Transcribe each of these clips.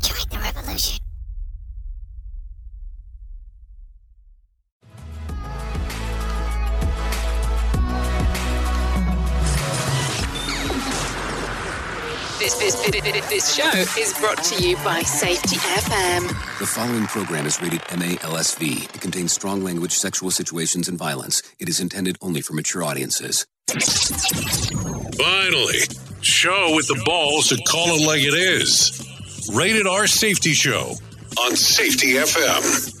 Join the revolution. This, this, this, this show is brought to you by Safety FM. The following program is rated MALSV. It contains strong language, sexual situations, and violence. It is intended only for mature audiences. Finally, show with the balls to call it like it is. Rated R Safety Show on Safety FM.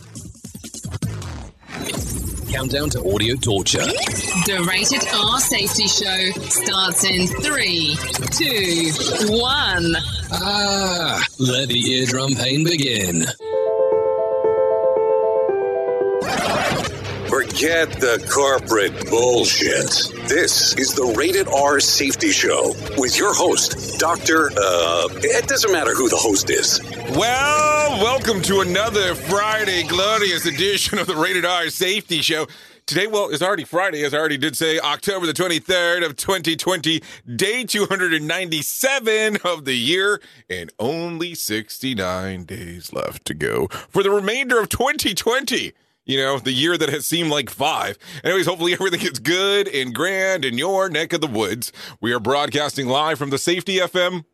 Countdown to audio torture. The Rated R Safety Show starts in three, two, one. Ah, let the eardrum pain begin. Forget the corporate bullshit. This is the Rated R Safety Show with your host, Dr. Uh, it doesn't matter who the host is. Well, welcome to another Friday glorious edition of the Rated R Safety Show. Today, well, it's already Friday, as I already did say, October the 23rd of 2020, day 297 of the year, and only 69 days left to go for the remainder of 2020. You know, the year that has seemed like five. Anyways, hopefully everything is good and grand in your neck of the woods. We are broadcasting live from the Safety FM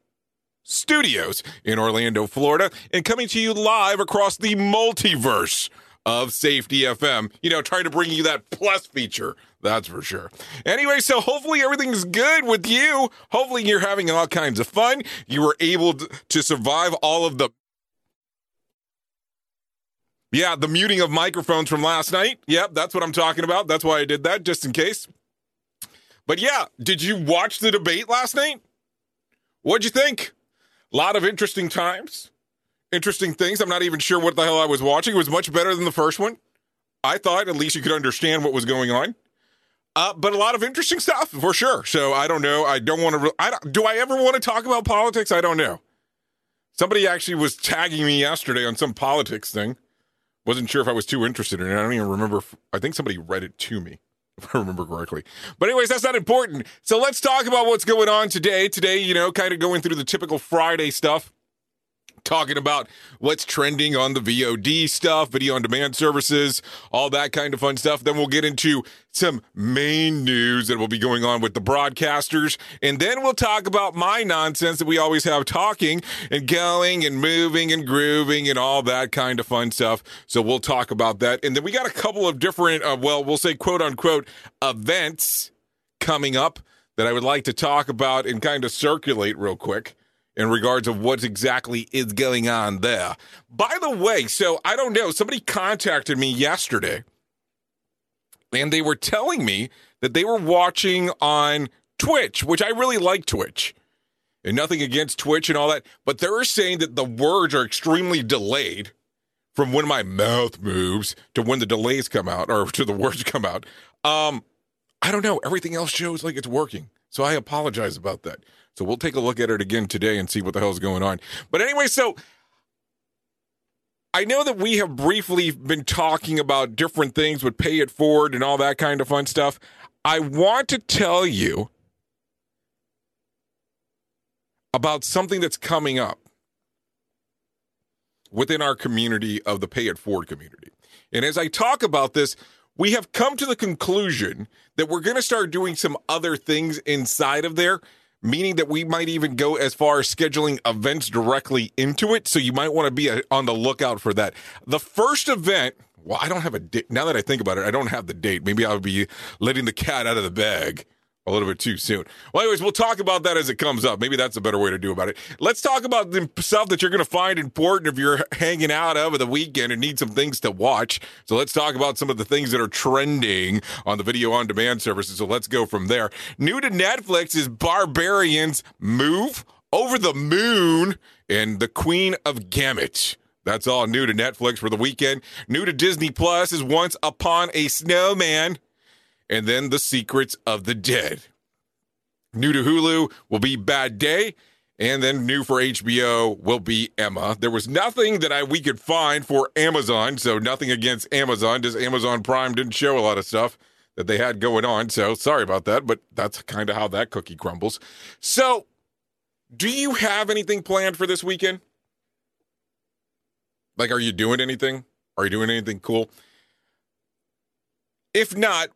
studios in Orlando, Florida, and coming to you live across the multiverse of Safety FM. You know, trying to bring you that plus feature. That's for sure. Anyway, so hopefully everything's good with you. Hopefully you're having all kinds of fun. You were able to survive all of the yeah, the muting of microphones from last night. Yep, that's what I'm talking about. That's why I did that, just in case. But yeah, did you watch the debate last night? What'd you think? A lot of interesting times, interesting things. I'm not even sure what the hell I was watching. It was much better than the first one. I thought at least you could understand what was going on. Uh, but a lot of interesting stuff for sure. So I don't know. I don't want to. Re- I do I ever want to talk about politics? I don't know. Somebody actually was tagging me yesterday on some politics thing. Wasn't sure if I was too interested in it. I don't even remember. If, I think somebody read it to me, if I remember correctly. But, anyways, that's not important. So, let's talk about what's going on today. Today, you know, kind of going through the typical Friday stuff, talking about what's trending on the VOD stuff, video on demand services, all that kind of fun stuff. Then we'll get into some main news that will be going on with the broadcasters. And then we'll talk about my nonsense that we always have talking and going and moving and grooving and all that kind of fun stuff. So we'll talk about that. And then we got a couple of different, uh, well, we'll say quote unquote events coming up that I would like to talk about and kind of circulate real quick in regards of what exactly is going on there. By the way, so I don't know, somebody contacted me yesterday and they were telling me that they were watching on Twitch, which I really like Twitch. And nothing against Twitch and all that, but they're saying that the words are extremely delayed from when my mouth moves to when the delays come out or to the words come out. Um, I don't know. Everything else shows like it's working. So I apologize about that. So we'll take a look at it again today and see what the hell's going on. But anyway, so I know that we have briefly been talking about different things with Pay It Forward and all that kind of fun stuff. I want to tell you about something that's coming up within our community of the Pay It Forward community. And as I talk about this, we have come to the conclusion that we're going to start doing some other things inside of there, meaning that we might even go as far as scheduling events directly into it. So you might want to be uh, on the lookout for that. The first event, well, I don't have a date. Now that I think about it, I don't have the date. Maybe I'll be letting the cat out of the bag a little bit too soon. Well, anyways, we'll talk about that as it comes up. Maybe that's a better way to do about it. Let's talk about the stuff that you're going to find important if you're hanging out over the weekend and need some things to watch. So let's talk about some of the things that are trending on the video on demand services. So let's go from there. New to Netflix is Barbarians Move Over the Moon and The Queen of Gambit. That's all new to Netflix for the weekend. New to Disney Plus is Once Upon a Snowman and then The Secrets of the Dead. New to Hulu will be Bad Day, and then new for HBO will be Emma. There was nothing that I we could find for Amazon, so nothing against Amazon. Just Amazon Prime didn't show a lot of stuff that they had going on, so sorry about that, but that's kind of how that cookie crumbles. So, do you have anything planned for this weekend? Like, are you doing anything? Are you doing anything cool? If not,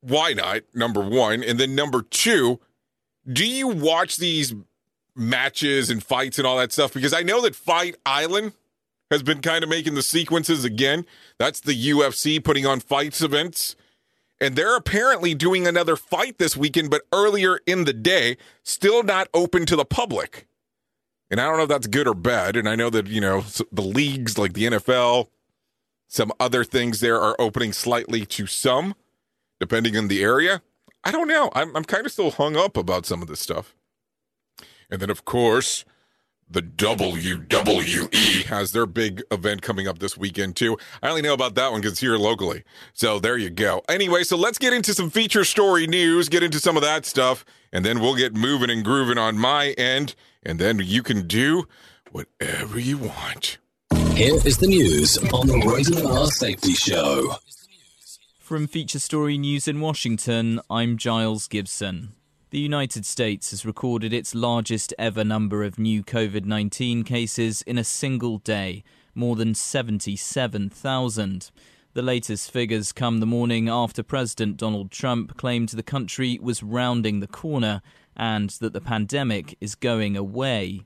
why not? Number one. And then number two, do you watch these matches and fights and all that stuff? Because I know that Fight Island has been kind of making the sequences again. That's the UFC putting on fights events. And they're apparently doing another fight this weekend, but earlier in the day, still not open to the public. And I don't know if that's good or bad. And I know that, you know, the leagues like the NFL, some other things there are opening slightly to some depending on the area. I don't know. I'm, I'm kind of still hung up about some of this stuff. And then, of course, the WWE has their big event coming up this weekend, too. I only know about that one because it's here locally. So there you go. Anyway, so let's get into some feature story news, get into some of that stuff, and then we'll get moving and grooving on my end. And then you can do whatever you want. Here is the news on the Rated R Safety Show. From Feature Story News in Washington, I'm Giles Gibson. The United States has recorded its largest ever number of new COVID 19 cases in a single day, more than 77,000. The latest figures come the morning after President Donald Trump claimed the country was rounding the corner and that the pandemic is going away.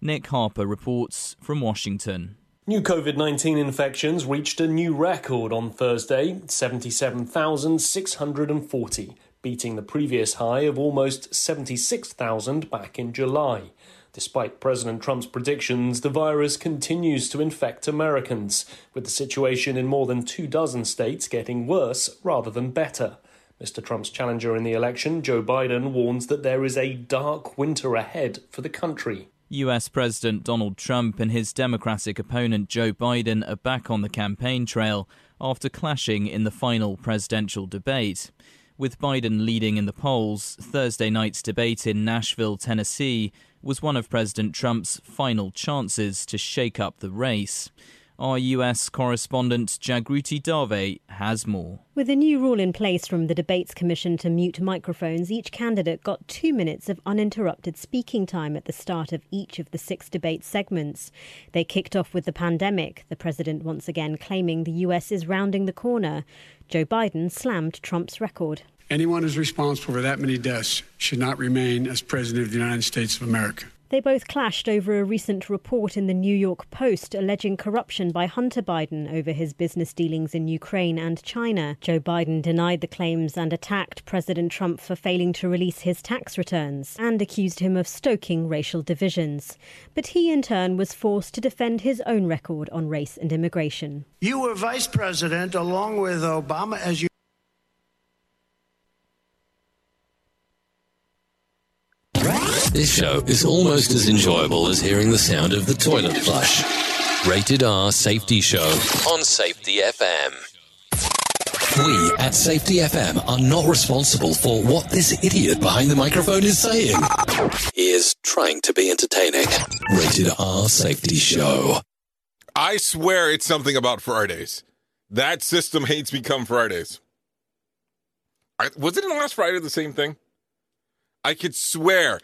Nick Harper reports from Washington. New COVID 19 infections reached a new record on Thursday 77,640, beating the previous high of almost 76,000 back in July. Despite President Trump's predictions, the virus continues to infect Americans, with the situation in more than two dozen states getting worse rather than better. Mr. Trump's challenger in the election, Joe Biden, warns that there is a dark winter ahead for the country. US President Donald Trump and his Democratic opponent Joe Biden are back on the campaign trail after clashing in the final presidential debate. With Biden leading in the polls, Thursday night's debate in Nashville, Tennessee was one of President Trump's final chances to shake up the race. Our US correspondent Jagruti Dave has more. With a new rule in place from the Debates Commission to mute microphones, each candidate got two minutes of uninterrupted speaking time at the start of each of the six debate segments. They kicked off with the pandemic, the president once again claiming the US is rounding the corner. Joe Biden slammed Trump's record. Anyone who's responsible for that many deaths should not remain as president of the United States of America. They both clashed over a recent report in the New York Post alleging corruption by Hunter Biden over his business dealings in Ukraine and China. Joe Biden denied the claims and attacked President Trump for failing to release his tax returns and accused him of stoking racial divisions. But he, in turn, was forced to defend his own record on race and immigration. You were vice president along with Obama as you This show is almost as enjoyable as hearing the sound of the toilet flush. Rated R Safety Show on Safety FM. We at Safety FM are not responsible for what this idiot behind the microphone is saying. He is trying to be entertaining. Rated R Safety Show. I swear it's something about Fridays. That system hates me come Fridays. I, was it in last Friday the same thing? I could swear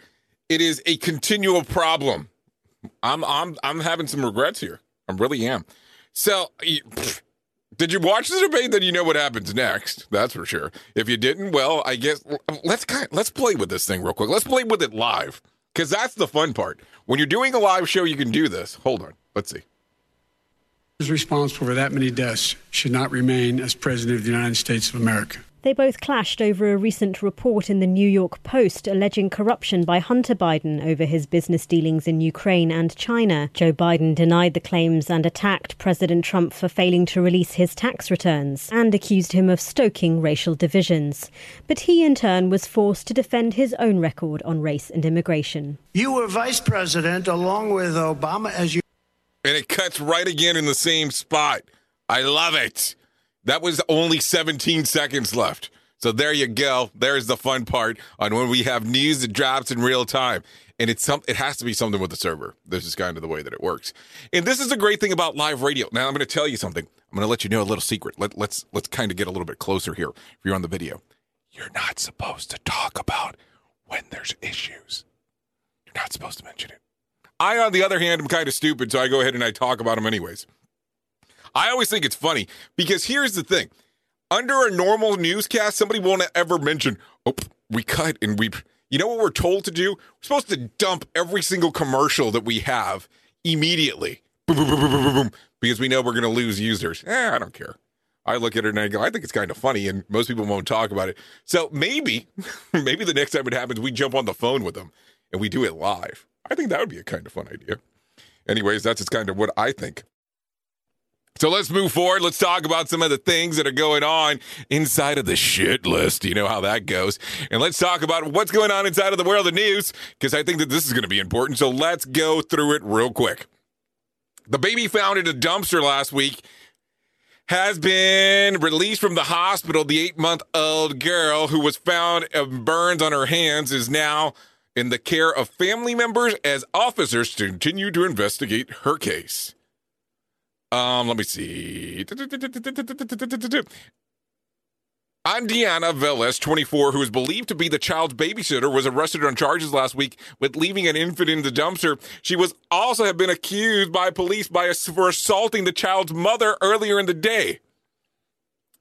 it is a continual problem. I'm I'm I'm having some regrets here. I really am. So, did you watch the debate? Then you know what happens next. That's for sure. If you didn't, well, I guess let's kind let's play with this thing real quick. Let's play with it live because that's the fun part. When you're doing a live show, you can do this. Hold on. Let's see. Who's responsible for that many deaths should not remain as president of the United States of America. They both clashed over a recent report in the New York Post alleging corruption by Hunter Biden over his business dealings in Ukraine and China. Joe Biden denied the claims and attacked President Trump for failing to release his tax returns and accused him of stoking racial divisions. But he, in turn, was forced to defend his own record on race and immigration. You were vice president along with Obama as you. And it cuts right again in the same spot. I love it. That was only 17 seconds left. So there you go. There's the fun part on when we have news that drops in real time. And it's some it has to be something with the server. This is kind of the way that it works. And this is a great thing about live radio. Now I'm going to tell you something. I'm going to let you know a little secret. Let, let's let's kind of get a little bit closer here. If you're on the video, you're not supposed to talk about when there's issues. You're not supposed to mention it. I, on the other hand, am kind of stupid, so I go ahead and I talk about them anyways. I always think it's funny because here's the thing. Under a normal newscast, somebody won't ever mention, oh, we cut and we, you know what we're told to do? We're supposed to dump every single commercial that we have immediately. Boom, boom, boom, boom, boom, because we know we're going to lose users. Eh, I don't care. I look at it and I go, I think it's kind of funny, and most people won't talk about it. So maybe, maybe the next time it happens, we jump on the phone with them and we do it live. I think that would be a kind of fun idea. Anyways, that's just kind of what I think. So let's move forward. Let's talk about some of the things that are going on inside of the shit list. You know how that goes. And let's talk about what's going on inside of the world of news because I think that this is going to be important. So let's go through it real quick. The baby found in a dumpster last week has been released from the hospital. The eight month old girl who was found of burns on her hands is now in the care of family members as officers continue to investigate her case. Um, let me see. Andiana Velez, 24, who is believed to be the child's babysitter, was arrested on charges last week with leaving an infant in the dumpster. She was also have been accused by police by for assaulting the child's mother earlier in the day.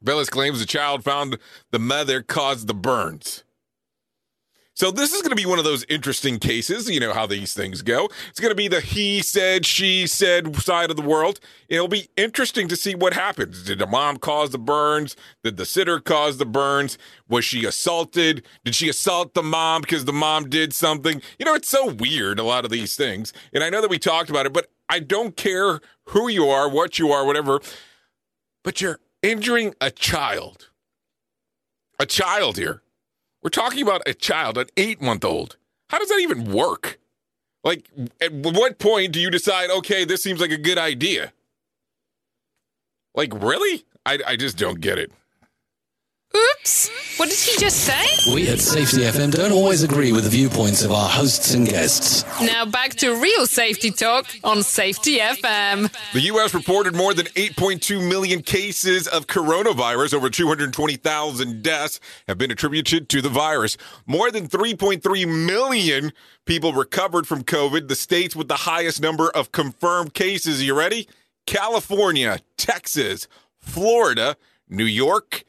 Velez claims the child found the mother caused the burns. So this is going to be one of those interesting cases. You know how these things go. It's going to be the he said, she said side of the world. It'll be interesting to see what happens. Did the mom cause the burns? Did the sitter cause the burns? Was she assaulted? Did she assault the mom because the mom did something? You know, it's so weird, a lot of these things. And I know that we talked about it, but I don't care who you are, what you are, whatever. But you're injuring a child. A child here. We're talking about a child, an eight month old. How does that even work? Like, at what point do you decide, okay, this seems like a good idea? Like, really? I, I just don't get it. Oops. What did he just say? We at Safety FM don't always agree with the viewpoints of our hosts and guests. Now back to real safety talk on Safety FM. The U.S. reported more than 8.2 million cases of coronavirus. Over 220,000 deaths have been attributed to the virus. More than 3.3 million people recovered from COVID. The states with the highest number of confirmed cases. Are you ready? California, Texas, Florida, New York,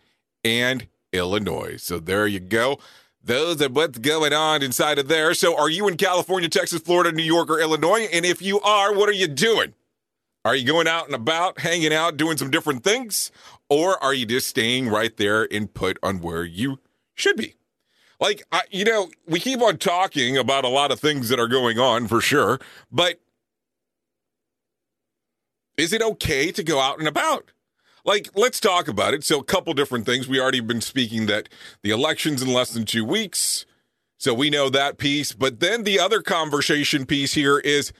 and Illinois. So there you go. Those are what's going on inside of there. So are you in California, Texas, Florida, New York, or Illinois? And if you are, what are you doing? Are you going out and about, hanging out, doing some different things? Or are you just staying right there and put on where you should be? Like, I, you know, we keep on talking about a lot of things that are going on for sure, but is it okay to go out and about? Like, let's talk about it. So, a couple different things. We already been speaking that the election's in less than two weeks. So, we know that piece. But then the other conversation piece here is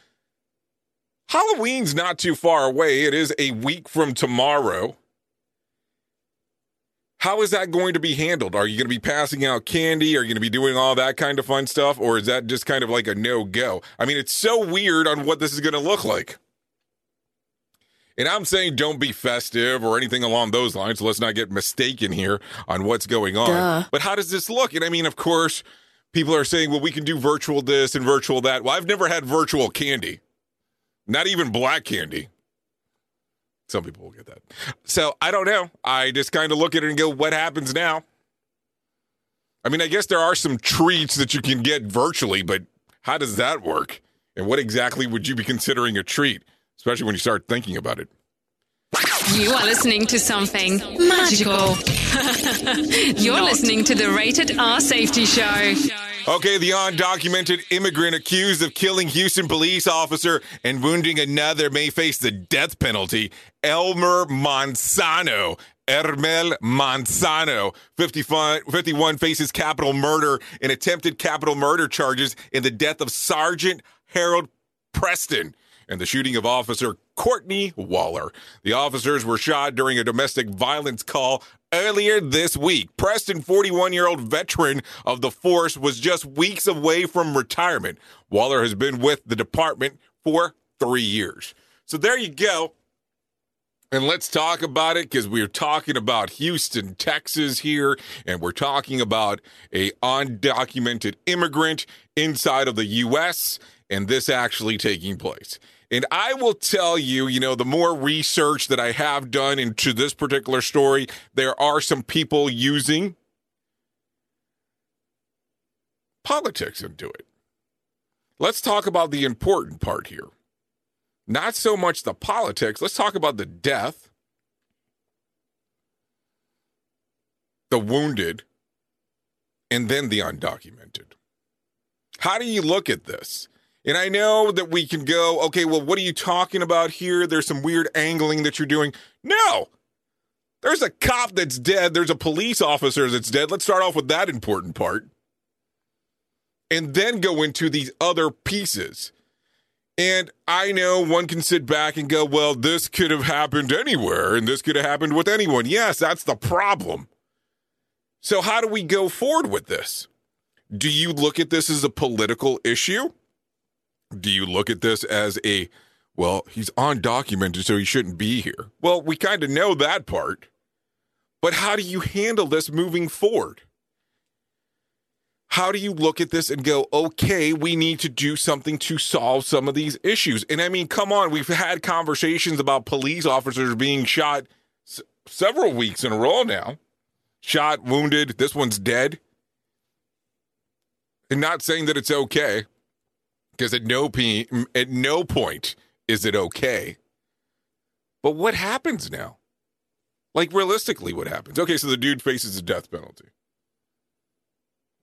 Halloween's not too far away. It is a week from tomorrow. How is that going to be handled? Are you going to be passing out candy? Are you going to be doing all that kind of fun stuff? Or is that just kind of like a no go? I mean, it's so weird on what this is going to look like. And I'm saying don't be festive or anything along those lines. So let's not get mistaken here on what's going on. Duh. But how does this look? And I mean, of course, people are saying, well, we can do virtual this and virtual that. Well, I've never had virtual candy, not even black candy. Some people will get that. So I don't know. I just kind of look at it and go, what happens now? I mean, I guess there are some treats that you can get virtually, but how does that work? And what exactly would you be considering a treat, especially when you start thinking about it? You are listening to something magical. You're listening to the Rated R Safety Show. Okay, the undocumented immigrant accused of killing Houston police officer and wounding another may face the death penalty. Elmer Monsanto. Ermel Monsanto, 55, 51, faces capital murder and attempted capital murder charges in the death of Sergeant Harold Preston and the shooting of Officer Courtney Waller. The officers were shot during a domestic violence call earlier this week. Preston, 41 year old veteran of the force, was just weeks away from retirement. Waller has been with the department for three years. So there you go. And let's talk about it because we're talking about Houston, Texas here, and we're talking about a undocumented immigrant inside of the U.S. and this actually taking place. And I will tell you, you know, the more research that I have done into this particular story, there are some people using politics into it. Let's talk about the important part here. Not so much the politics, let's talk about the death, the wounded, and then the undocumented. How do you look at this? And I know that we can go, okay, well, what are you talking about here? There's some weird angling that you're doing. No, there's a cop that's dead. There's a police officer that's dead. Let's start off with that important part. And then go into these other pieces. And I know one can sit back and go, well, this could have happened anywhere and this could have happened with anyone. Yes, that's the problem. So, how do we go forward with this? Do you look at this as a political issue? Do you look at this as a, well, he's undocumented, so he shouldn't be here? Well, we kind of know that part. But how do you handle this moving forward? How do you look at this and go, okay, we need to do something to solve some of these issues? And I mean, come on, we've had conversations about police officers being shot s- several weeks in a row now. Shot, wounded, this one's dead. And not saying that it's okay, because at no p- at no point is it okay. But what happens now? Like realistically, what happens? Okay, so the dude faces a death penalty.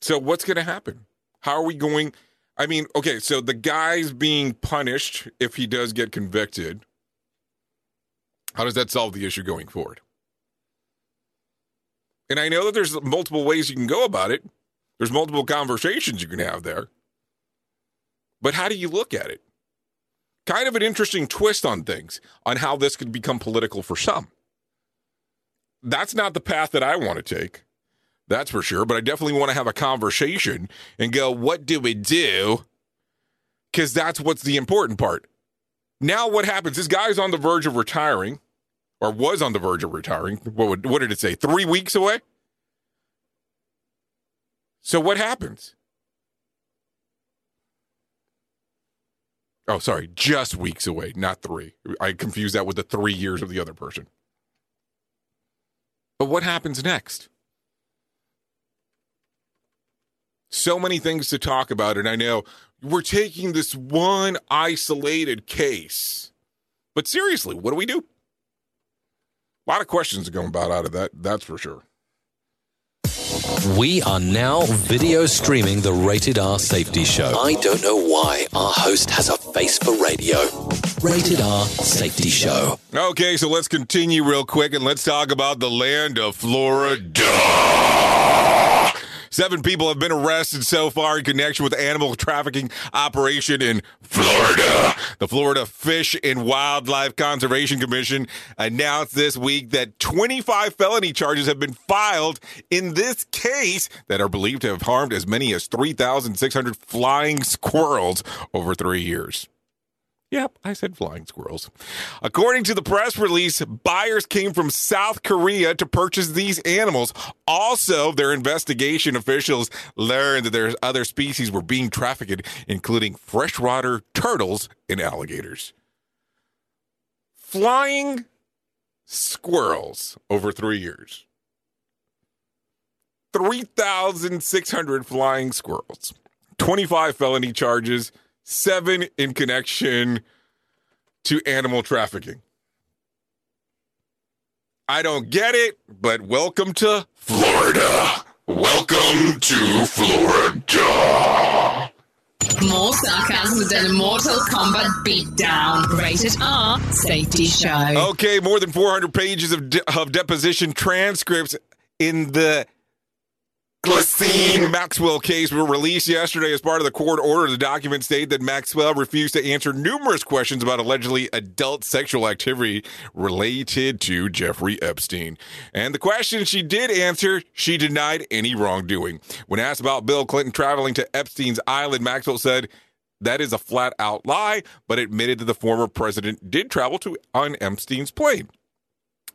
So what's going to happen? How are we going? I mean, okay, so the guy's being punished if he does get convicted. How does that solve the issue going forward? And I know that there's multiple ways you can go about it. There's multiple conversations you can have there. But how do you look at it? Kind of an interesting twist on things, on how this could become political for some. That's not the path that I want to take. That's for sure. But I definitely want to have a conversation and go, what do we do? Because that's what's the important part. Now, what happens? This guy's on the verge of retiring, or was on the verge of retiring. What, would, what did it say? Three weeks away? So, what happens? Oh, sorry, just weeks away, not three. I confused that with the three years of the other person. But what happens next? So many things to talk about, and I know we're taking this one isolated case. But seriously, what do we do? A lot of questions are going about out of that, that's for sure. We are now video streaming the Rated R Safety Show. I don't know why our host has a face for radio. Rated R Safety Show. Okay, so let's continue real quick and let's talk about the land of Florida. Seven people have been arrested so far in connection with animal trafficking operation in Florida. The Florida Fish and Wildlife Conservation Commission announced this week that 25 felony charges have been filed in this case that are believed to have harmed as many as 3,600 flying squirrels over three years. Yep, I said flying squirrels. According to the press release, buyers came from South Korea to purchase these animals. Also, their investigation officials learned that there's other species were being trafficked, including freshwater turtles and alligators. Flying squirrels over three years. 3,600 flying squirrels, 25 felony charges, seven in connection to animal trafficking. I don't get it, but welcome to Florida. Welcome to Florida. More sarcasm than a Mortal Kombat beatdown. Rated R Safety Show. Okay, more than 400 pages of, de- of deposition transcripts in the Ghislaine Maxwell case were released yesterday as part of the court order. The documents state that Maxwell refused to answer numerous questions about allegedly adult sexual activity related to Jeffrey Epstein. And the questions she did answer, she denied any wrongdoing. When asked about Bill Clinton traveling to Epstein's island, Maxwell said, that is a flat out lie, but admitted that the former president did travel to on Epstein's plane.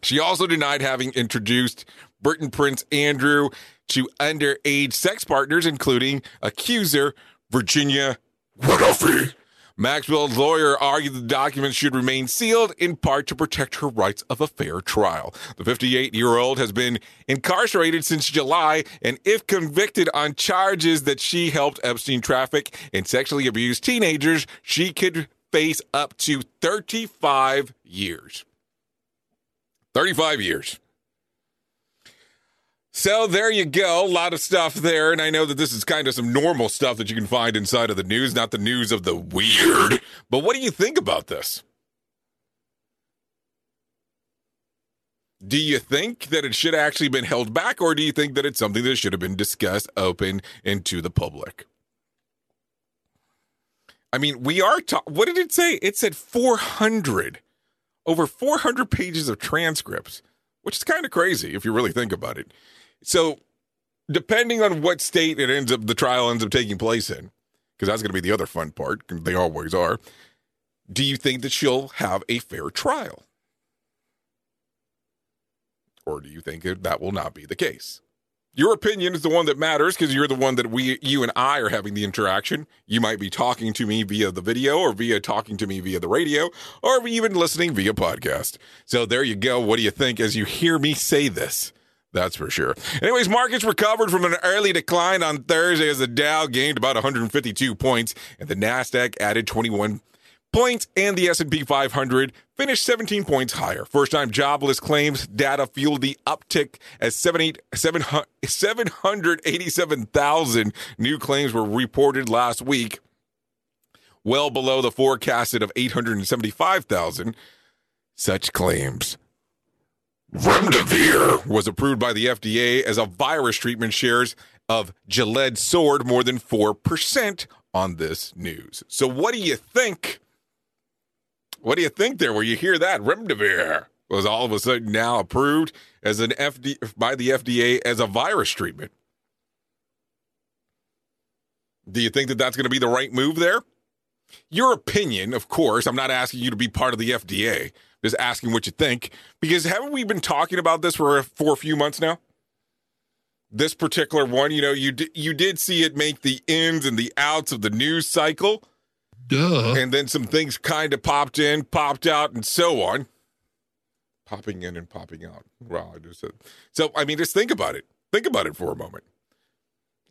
She also denied having introduced Britain Prince Andrew to underage sex partners, including accuser Virginia Giuffre. Maxwell's lawyer argued the documents should remain sealed in part to protect her rights of a fair trial. The 58 year old has been incarcerated since July, and if convicted on charges that she helped Epstein traffic and sexually abuse teenagers, she could face up to 35 years. 35 years. So there you go. A lot of stuff there. And I know that this is kind of some normal stuff that you can find inside of the news, not the news of the weird. But what do you think about this? Do you think that it should have actually been held back, or do you think that it's something that should have been discussed open and to the public? I mean, we are. Ta- what did it say? It said 400, over 400 pages of transcripts, which is kind of crazy if you really think about it. So, depending on what state it ends up, the trial ends up taking place in, because that's going to be the other fun part. They always are. Do you think that she'll have a fair trial? Or do you think that, that will not be the case? Your opinion is the one that matters because you're the one that we, you and I are having the interaction. You might be talking to me via the video or via talking to me via the radio or even listening via podcast. So there you go. What do you think as you hear me say this? That's for sure. Anyways, markets recovered from an early decline on Thursday as the Dow gained about 152 points and the Nasdaq added 21 points and the S&P 500 finished 17 points higher. First-time jobless claims data fueled the uptick as 787,000 new claims were reported last week, well below the forecasted of 875,000 such claims. Remdesivir was approved by the FDA as a virus treatment shares of Gilead soared more than 4% on this news. So what do you think? What do you think there where you hear that Remdesivir was all of a sudden now approved as an FD by the FDA as a virus treatment? Do you think that that's going to be the right move there? Your opinion, of course. I'm not asking you to be part of the FDA. Just asking what you think because haven't we been talking about this for for a few months now? This particular one, you know, you di- you did see it make the ins and the outs of the news cycle. Duh. And then some things kind of popped in, popped out, and so on. Popping in and popping out. Well, I just said. So, I mean, just think about it. Think about it for a moment.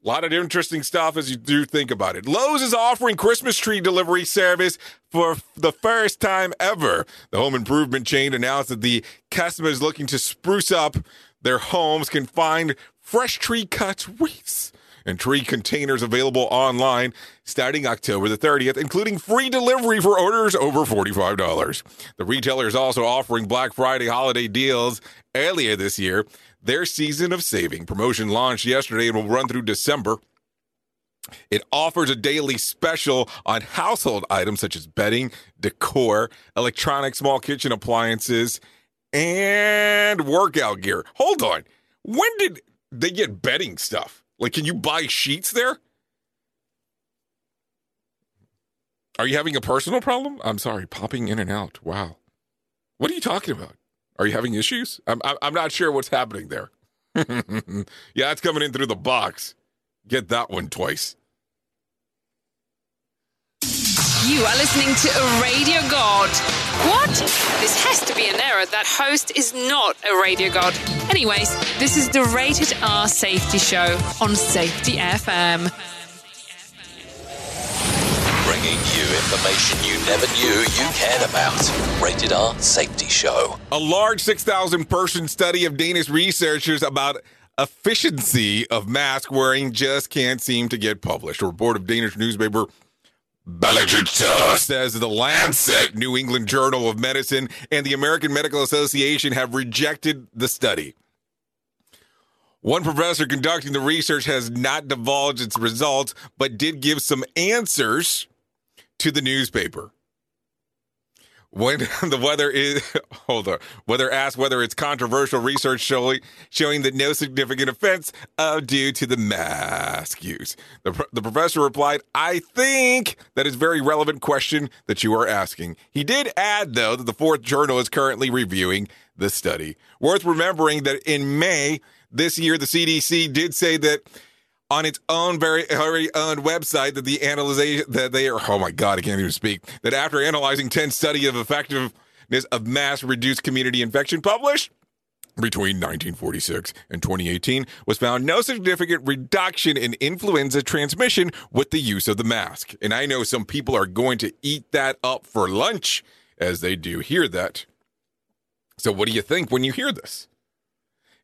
A lot of interesting stuff as you do think about it. Lowe's is offering Christmas tree delivery service for the first time ever. The home improvement chain announced that the customers looking to spruce up their homes can find fresh tree cuts, wreaths, and tree containers available online starting October the 30th, including free delivery for orders over $45. The retailer is also offering Black Friday holiday deals earlier this year. Their season of saving promotion launched yesterday and will run through December. It offers a daily special on household items such as bedding, decor, electronic small kitchen appliances, and workout gear. Hold on. When did they get bedding stuff? Like, can you buy sheets there? Are you having a personal problem? I'm sorry, popping in and out. Wow. What are you talking about? Are you having issues? I'm I'm, not sure what's happening there. yeah, it's coming in through the box. Get that one twice. You are listening to a radio god. What? This has to be an error. That host is not a radio god. Anyways, this is the Rated R Safety Show on Safety FM. Information you never knew you cared about. Rated R Safety Show. A large 6,000 person study of Danish researchers about efficiency of mask wearing just can't seem to get published. A report of Danish newspaper Belligerta says the Lancet, New England Journal of Medicine, and the American Medical Association have rejected the study. One professor conducting the research has not divulged its results, but did give some answers to the newspaper. When the weather is hold on, whether asked whether it's controversial research showing showing that no significant offense uh, due to the mask use. The, the professor replied, "I think that is a very relevant question that you are asking." He did add, though, that the fourth journal is currently reviewing the study. Worth remembering that in May this year, the CDC did say that on its own very very own website that the analysis that they are oh my god I can't even speak that after analyzing 10 study of effectiveness of mass reduced community infection published between 1946 and 2018 was found no significant reduction in influenza transmission with the use of the mask. And I know some people are going to eat that up for lunch as they do hear that. So what do you think when you hear this?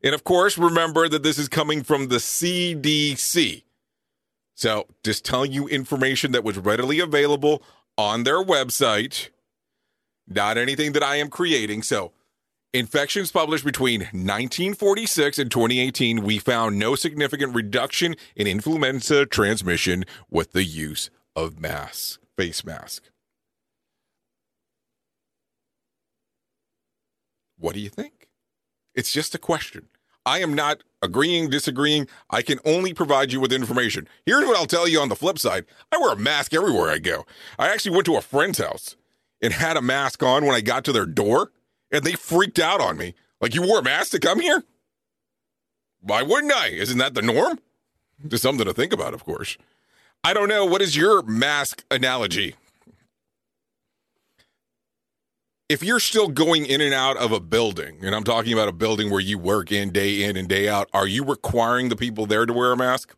And of course, remember that this is coming from the CDC. So just telling you information that was readily available on their website, not anything that I am creating. So, infections published between 1946 and 2018, we found no significant reduction in influenza transmission with the use of masks, face mask. What do you think? It's just a question. I am not agreeing, disagreeing. I can only provide you with information. Here's what I'll tell you on the flip side I wear a mask everywhere I go. I actually went to a friend's house and had a mask on when I got to their door, and they freaked out on me. Like, you wore a mask to come here? Why wouldn't I? Isn't that the norm? Just something to think about, of course. I don't know. What is your mask analogy? If you're still going in and out of a building, and I'm talking about a building where you work in day in and day out, are you requiring the people there to wear a mask?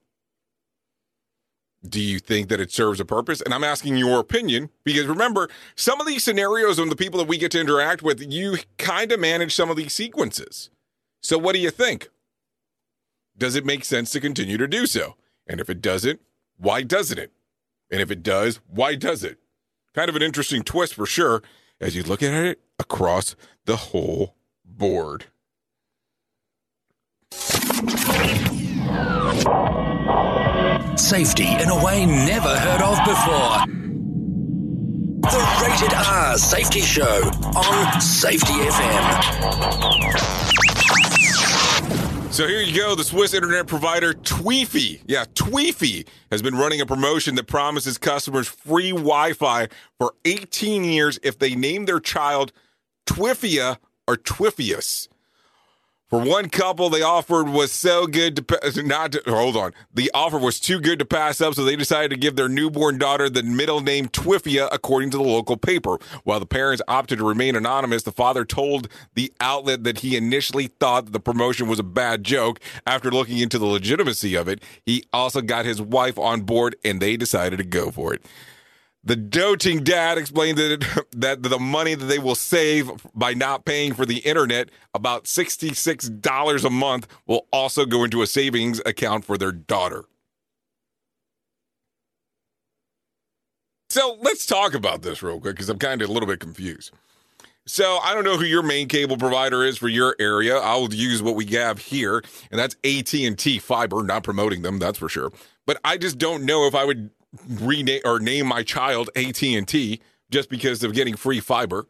Do you think that it serves a purpose? And I'm asking your opinion because remember, some of these scenarios and the people that we get to interact with, you kind of manage some of these sequences. So, what do you think? Does it make sense to continue to do so? And if it doesn't, why doesn't it? And if it does, why does it? Kind of an interesting twist for sure as you look at it across the whole board. Safety in a way never heard of before. The Rated R Safety Show on Safety FM. So here you go. The Swiss internet provider Twifi, yeah, Twifi has been running a promotion that promises customers free Wi-Fi for 18 years if they name their child Twifia or Twifius. For one couple, the offer was so good to not to, hold on. The offer was too good to pass up, so they decided to give their newborn daughter the middle name Twifia, according to the local paper. While the parents opted to remain anonymous, the father told the outlet that he initially thought the promotion was a bad joke. After looking into the legitimacy of it, he also got his wife on board, and they decided to go for it. The doting dad explained that, that the money that they will save by not paying for the internet, about $66 a month, will also go into a savings account for their daughter. So let's talk about this real quick because I'm kind of a little bit confused. So I don't know who your main cable provider is for your area. I'll use what we have here, and that's AT&T Fiber. Not promoting them, that's for sure. But I just don't know if I would rename or name my child AT&T just because of getting free fiber.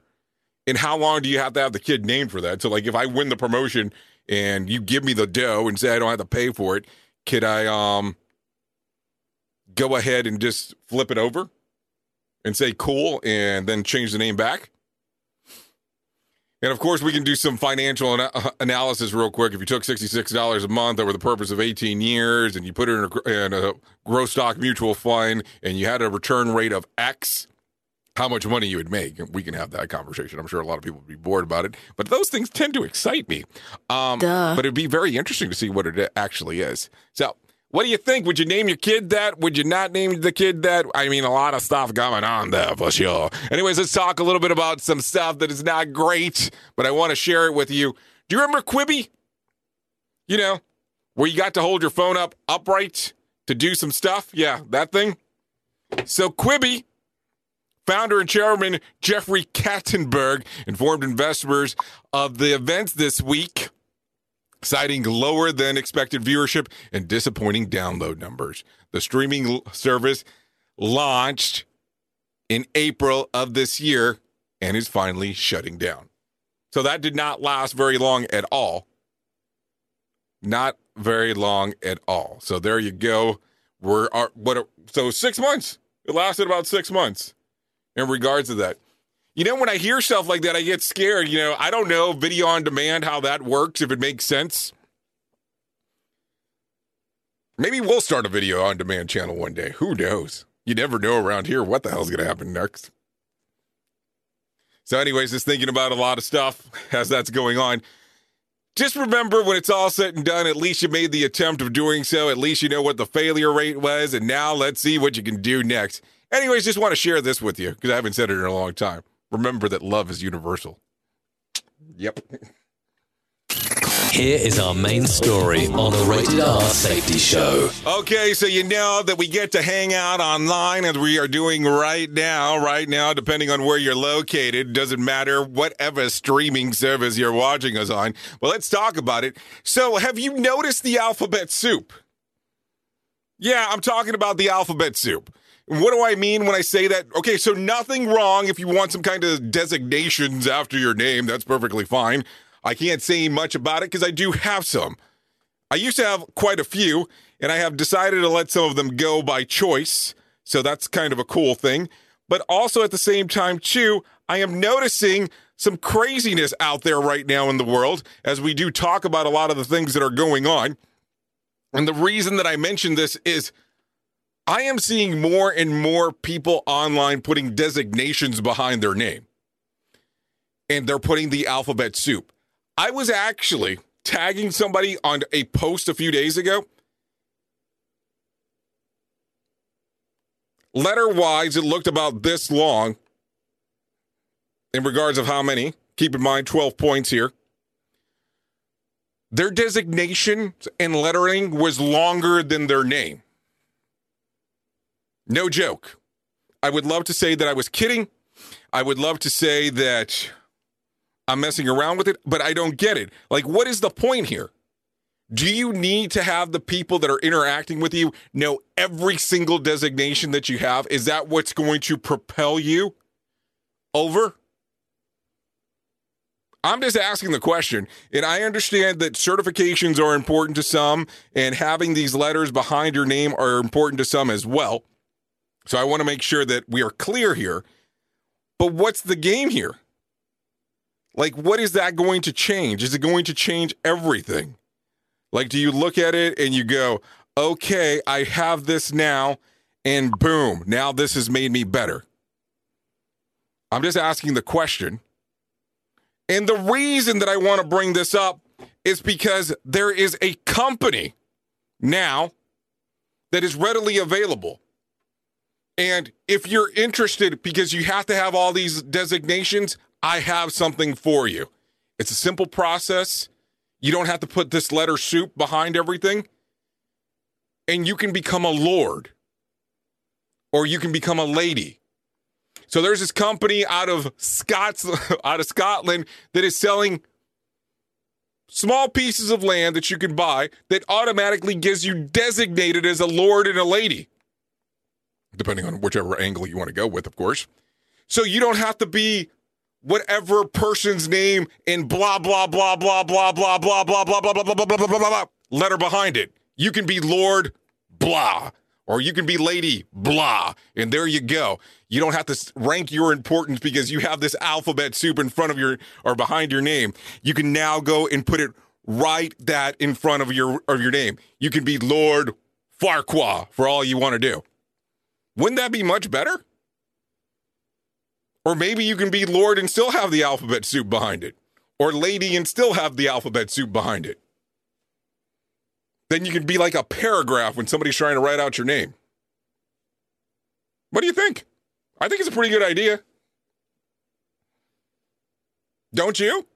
And how long do you have to have the kid named for that? So like if I win the promotion and you give me the dough and say I don't have to pay for it, could I um go ahead and just flip it over and say cool and then change the name back. And of course, we can do some financial uh, analysis real quick. If you took $66 a month over the purpose of 18 years and you put it in a, in a growth stock mutual fund and you had a return rate of X, how much money you would make. We can have that conversation. I'm sure a lot of people would be bored about it, but those things tend to excite me. Um. But it'd be very interesting to see what it actually is. So, what do you think? Would you name your kid that? Would you not name the kid that? I mean, a lot of stuff going on there for sure. Anyways, let's talk a little bit about some stuff that is not great, but I want to share it with you. Do you remember Quibi? You know, where you got to hold your phone up upright to do some stuff? Yeah, that thing. So, Quibi Founder and chairman Jeffrey Katzenberg informed investors of the events this week, citing lower than expected viewership and disappointing download numbers. The streaming service launched in April of this year and is finally shutting down. So that did not last very long at all. Not very long at all. So there you go. We're are, what so 6 months. It lasted about 6 months in regards to that. You know, when I hear stuff like that, I get scared. You know, I don't know video on demand how that works, if it makes sense. Maybe we'll start a video on demand channel one day. Who knows? You never know around here what the hell's going to happen next. So, anyways, just thinking about a lot of stuff as that's going on. Just remember when it's all said and done, at least you made the attempt of doing so. At least you know what the failure rate was. And now let's see what you can do next. Anyways, just want to share this with you because I haven't said it in a long time. Remember that love is universal. Yep. Here is our main story on the Rated R Safety Show. Okay, so you know that we get to hang out online as we are doing right now. Right now, depending on where you're located, doesn't matter whatever streaming service you're watching us on. Well, let's talk about it. So, have you noticed the alphabet soup? Yeah, I'm talking about the alphabet soup. What do I mean when I say that? Okay, so nothing wrong if you want some kind of designations after your name. That's perfectly fine. I can't say much about it because I do have some. I used to have quite a few, and I have decided to let some of them go by choice. So that's kind of a cool thing. But also at the same time, too, I am noticing some craziness out there right now in the world as we do talk about a lot of the things that are going on. And the reason that I mention this is I am seeing more and more people online putting designations behind their name. And they're putting the alphabet soup. I was actually tagging somebody on a post a few days ago. Letter wise, it looked about this long in regards of how many. Keep in mind 12 points here. Their designation and lettering was longer than their name. No joke. I would love to say that I was kidding. I would love to say that I'm messing around with it, but I don't get it. Like, what is the point here? Do you need to have the people that are interacting with you know every single designation that you have? Is that what's going to propel you over? I'm just asking the question. And I understand that certifications are important to some, and having these letters behind your name are important to some as well. So I want to make sure that we are clear here. But what's the game here? Like, what is that going to change? Is it going to change everything? Like, do you look at it and you go, okay, I have this now, and boom, now this has made me better? I'm just asking the question. And the reason that I want to bring this up is because there is a company now that is readily available. And if you're interested, because you have to have all these designations, I have something for you. It's a simple process. You don't have to put this letter soup behind everything. And you can become a lord or you can become a lady. So there's this company out of Scots out of Scotland that is selling small pieces of land that you can buy that automatically gives you designated as a lord and a lady. Depending on whichever angle you want to go with, of course. So you don't have to be whatever person's name in blah blah blah blah blah blah blah blah blah blah blah blah blah blah blah blah letter behind it. You can be Lord blah Or you can be Lady Blah, and there you go. You don't have to rank your importance because you have this alphabet soup in front of your or behind your name. You can now go and put it right that in front of your of your name. You can be Lord Farquaad for all you want to do. Wouldn't that be much better? Or maybe you can be Lord and still have the alphabet soup behind it. Or Lady and still have the alphabet soup behind it. Then you can be like a paragraph when somebody's trying to write out your name. What do you think? I think it's a pretty good idea. Don't you?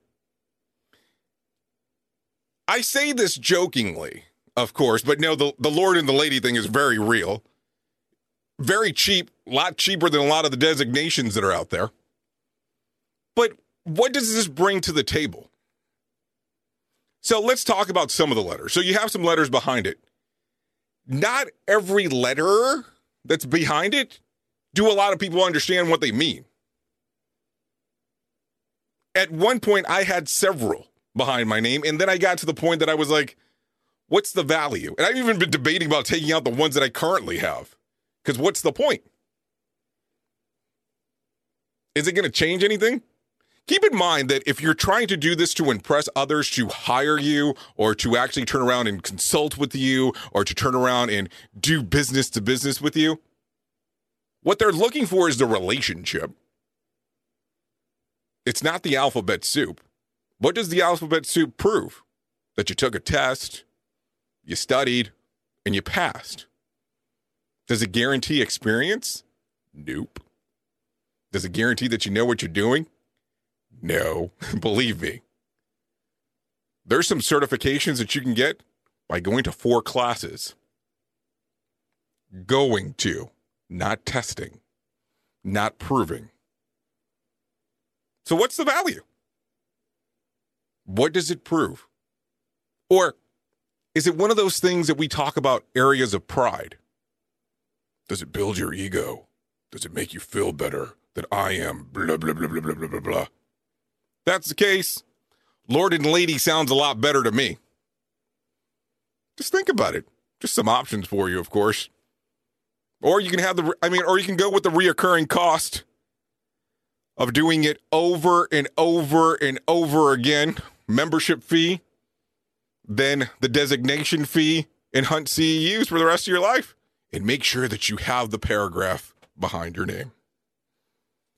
I say this jokingly, of course, but no, the, the Lord and the Lady thing is very real. Very cheap, a lot cheaper than a lot of the designations that are out there. But what does this bring to the table? So let's talk about some of the letters. So you have some letters behind it. Not every letter that's behind it do a lot of people understand what they mean. At one point, I had several behind my name, and then I got to the point that I was like, what's the value? And I've even been debating about taking out the ones that I currently have. Because what's the point? Is it going to change anything? Keep in mind that if you're trying to do this to impress others to hire you or to actually turn around and consult with you or to turn around and do business to business with you, what they're looking for is the relationship. It's not the alphabet soup. What does the alphabet soup prove? That you took a test, you studied, and you passed. Does it guarantee experience? Nope. Does it guarantee that you know what you're doing? No, believe me. There's some certifications that you can get by going to four classes. Going to, not testing, not proving. So, what's the value? What does it prove? Or is it one of those things that we talk about areas of pride? Does it build your ego? Does it make you feel better that I am blah, blah, blah, blah, blah, blah, blah, blah? That's the case. Lord and Lady sounds a lot better to me. Just think about it. Just some options for you, of course. Or you can have the, I mean, or you can go with the reoccurring cost of doing it over and over and over again. Membership fee, then the designation fee, and hunt CEUs for the rest of your life. And make sure that you have the paragraph behind your name.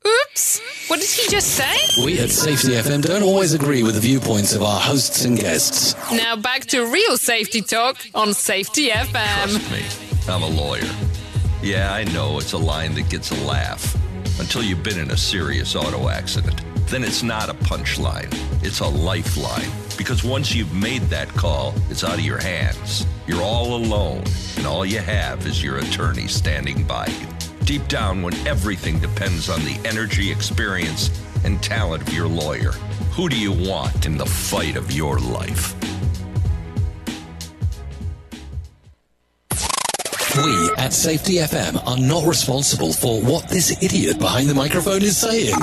Oops! What did he just say? We at Safety FM don't always agree with the viewpoints of our hosts and guests. Now back to real safety talk on Safety FM. Trust me, I'm a lawyer. Yeah, I know it's a line that gets a laugh until you've been in a serious auto accident. Then it's not a punchline, it's a lifeline. Because once you've made that call, it's out of your hands. You're all alone, and all you have is your attorney standing by you. Deep down, when everything depends on the energy, experience, and talent of your lawyer, who do you want in the fight of your life? We at Safety FM are not responsible for what this idiot behind the microphone is saying.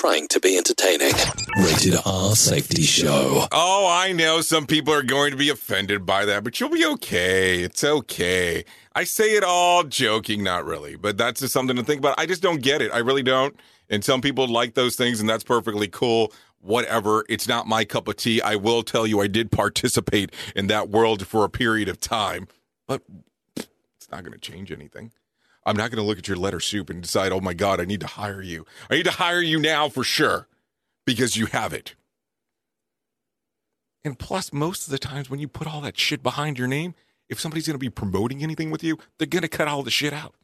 He is trying to be entertaining. Rated R Safety Show. Oh, I know some people are going to be offended by that, but you'll be okay. It's okay. I say it all joking, not really, but that's just something to think about. I just don't get it. I really don't. And some people like those things, and that's perfectly cool. Whatever. It's not my cup of tea. I will tell you, I did participate in that world for a period of time, but it's not going to change anything. I'm not going to look at your letter soup and decide, oh my God, I need to hire you. I need to hire you now for sure because you have it. And plus, most of the times when you put all that shit behind your name, if somebody's going to be promoting anything with you, they're going to cut all the shit out.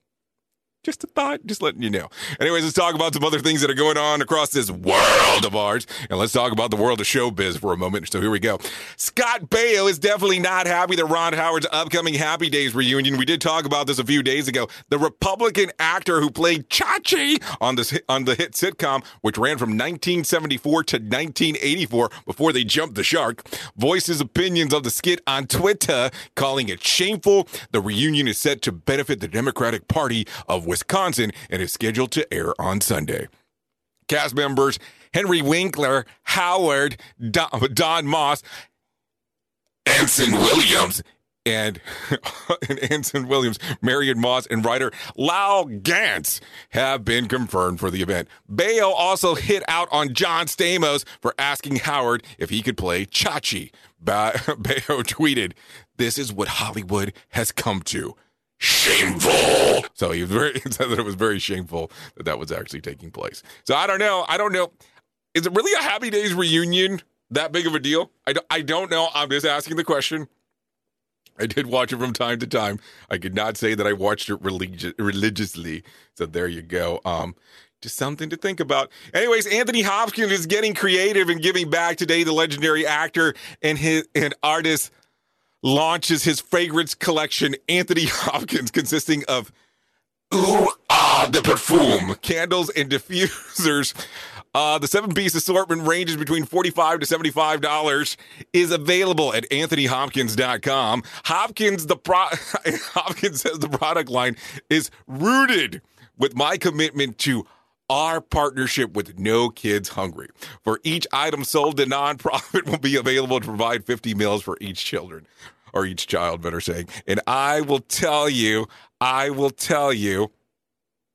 Just a thought, just letting you know. Anyways, let's talk about some other things that are going on across this world of ours. And let's talk about the world of showbiz for a moment. So here we go. Scott Baio is definitely not happy that Ron Howard's upcoming Happy Days reunion. We did talk about this a few days ago. The Republican actor who played Chachi on this on the hit sitcom, which ran from 1974 to 1984 before they jumped the shark, voiced his opinions of the skit on Twitter, calling it shameful. The reunion is set to benefit the Democratic Party of Wisconsin and is scheduled to air on Sunday. Cast members Henry Winkler, Howard, Don, Don Most, Anson Williams, and, and Anson Williams, Marion Ross, and writer Lowell Ganz have been confirmed for the event. Baio also hit out on John Stamos for asking Howard if he could play Chachi. Ba- Baio tweeted, This is what Hollywood has come to. Shameful. So he was very said that it was very shameful that that was actually taking place. So I don't know. I don't know. Is it really a Happy Days reunion that big of a deal? I don't, I don't know. I'm just asking the question. I did watch it from time to time. I could not say that I watched it religi- religiously. So there you go. Um, just something to think about. Anyways, Anthony Hopkins is getting creative and giving back today. The legendary actor and his and artist launches his fragrance collection, Anthony Hopkins, consisting of Ooh Ah de Perfume candles and diffusers. Uh, the seven piece assortment ranges between 45 to $75, is available at anthonyhopkins.com. Hopkins, the pro- Hopkins says the product line is rooted with my commitment to our partnership with No Kids Hungry. For each item sold, the nonprofit will be available to provide 50 meals for each children or each child, better saying. And I will tell you, I will tell you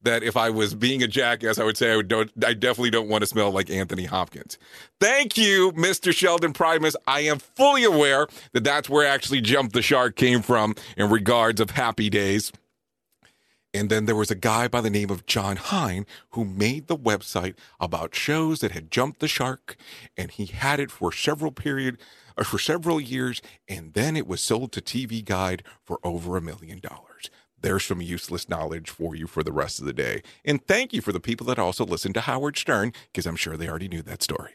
that if I was being a jackass, I would say I would don't I definitely don't want to smell like Anthony Hopkins. Thank you, Mr. Sheldon Primus. I am fully aware that that's where actually Jump the Shark came from in regards of Happy Days. And then there was a guy by the name of Jon Hein who made the website about shows that had jumped the shark, and he had it for several period Uh, for several years, and then it was sold to TV Guide for over a million dollars. There's some useless knowledge for you for the rest of the day. And thank you for the people that also listened to Howard Stern, because I'm sure they already knew that story.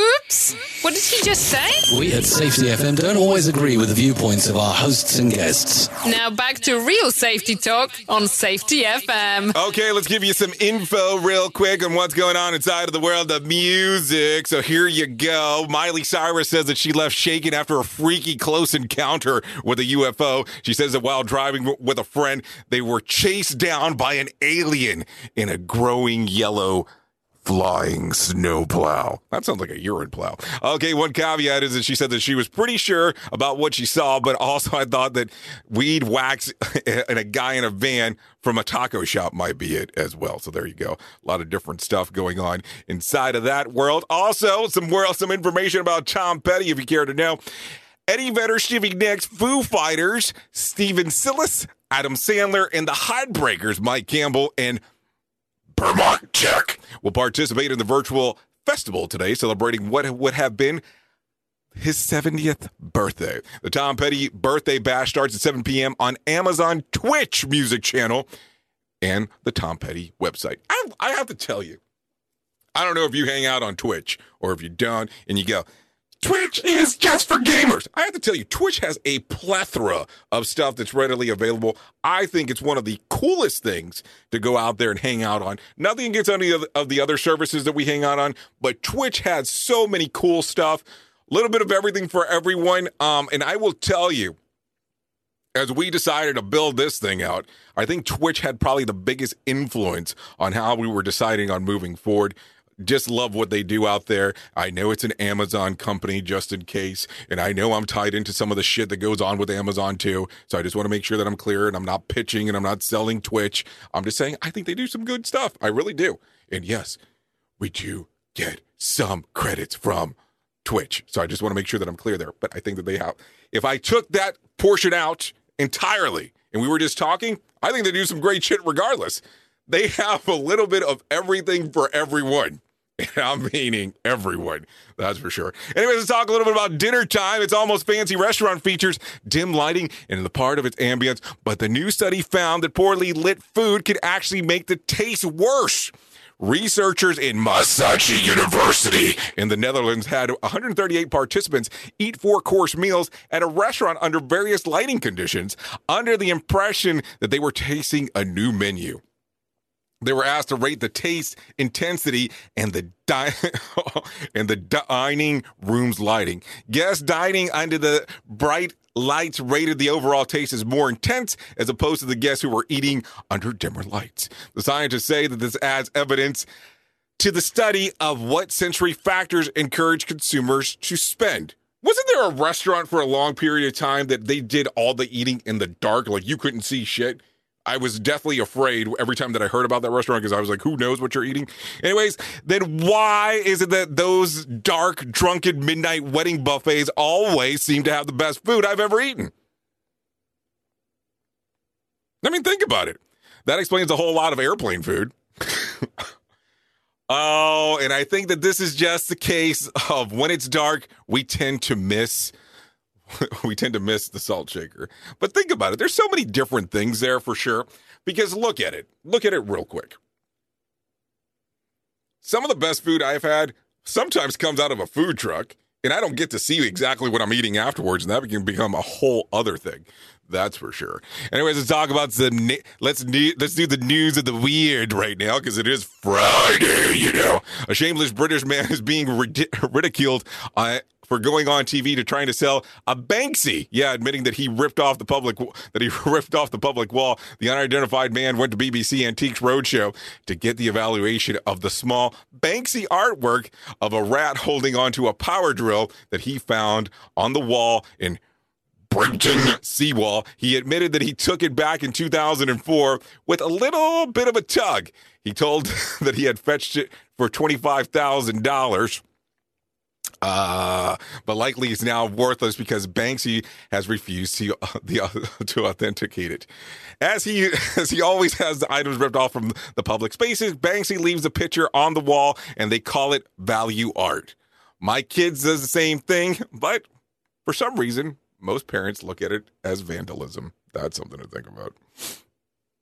Oops! What did he just say? We at Safety FM don't always agree with the viewpoints of our hosts and guests. Now back to real safety talk on Safety FM. Okay, let's give you some info real quick on what's going on inside of the world of music. So here you go. Miley Cyrus says that she left shaken after a freaky close encounter with a UFO. She says that while driving with a friend, they were chased down by an alien in a growing yellow flying snowplow. That sounds like a urine plow. Okay, one caveat is that she said that she was pretty sure about what she saw, but also I thought that weed wax and a guy in a van from a taco shop might be it as well. So there you go. A lot of different stuff going on inside of that world. Also, some world, some information about Tom Petty, if you care to know. Eddie Vedder, Stevie Nicks, Foo Fighters, Steven Silas, Adam Sandler, and the Heartbreakers, Mike Campbell, and Benmont Tench will participate in the virtual festival today, celebrating what would have been his 70th birthday. The Tom Petty birthday bash starts at 7 p.m. on Amazon Twitch music channel and the Tom Petty website. I, I have to tell you, I don't know if you hang out on Twitch or if you don't, and you go, Twitch is just for gamers. I have to tell you, Twitch has a plethora of stuff that's readily available. I think it's one of the coolest things to go out there and hang out on. Nothing against any of the other services that we hang out on, but Twitch has so many cool stuff. A little bit of everything for everyone. Um, and I will tell you, as we decided to build this thing out, I think Twitch had probably the biggest influence on how we were deciding on moving forward just love what they do out there. I know it's an Amazon company just in case, and I know I'm tied into some of the shit that goes on with Amazon too. So I just want to make sure that I'm clear and I'm not pitching and I'm not selling Twitch. I'm just saying I think they do some good stuff. I really do. And yes, we do get some credits from Twitch. So I just want to make sure that I'm clear there. But I think that they have. If I took that portion out entirely and we were just talking, I think they do some great shit regardless. They have a little bit of everything for everyone. I'm meaning everyone, that's for sure. Anyways, let's talk a little bit about dinner time. It's almost fancy restaurant features dim lighting and the part of its ambience, but the new study found that poorly lit food could actually make the taste worse. Researchers in Maastricht University in the Netherlands had 138 participants eat four course meals at a restaurant under various lighting conditions, under the impression that they were tasting a new menu. They were asked to rate the taste, intensity, and the di- and the dining room's lighting. Guests dining under the bright lights rated the overall taste as more intense as opposed to the guests who were eating under dimmer lights. The scientists say that this adds evidence to the study of what sensory factors encourage consumers to spend Wasn't there a restaurant for a long period of time that they did all the eating in the dark? Like you couldn't see shit. I was deathly afraid every time that I heard about that restaurant because I was like, who knows what you're eating? Anyways, then why is it that those dark, drunken midnight wedding buffets always seem to have the best food I've ever eaten? I mean, think about it. That explains a whole lot of airplane food. oh, and I think that this is just the case of when it's dark, we tend to miss we tend to miss the salt shaker. But think about it. There's so many different things there for sure. Because look at it. Look at it real quick. Some of the best food I've had sometimes comes out of a food truck, and I don't get to see exactly what I'm eating afterwards, and that can become a whole other thing. That's for sure. Anyways, let's talk about some. Let's let's do the news of the weird right now because it is Friday. You know, a shameless British man is being ridiculed uh, for going on TV to trying to sell a Banksy. Yeah, admitting that he ripped off the public that he ripped off the public wall. The unidentified man went to BBC Antiques Roadshow to get the evaluation of the small Banksy artwork of a rat holding onto a power drill that he found on the wall in Brighton seawall. He admitted that he took it back in 2004 with a little bit of a tug. He told that he had fetched it for $25,000. Uh, but likely is now worthless because Banksy has refused to uh, the, uh, to authenticate it. As he as he always has the items ripped off from the public spaces, Banksy leaves the picture on the wall, and they call it value art. My kids does the same thing, but for some reason, most parents look at it as vandalism. That's something to think about.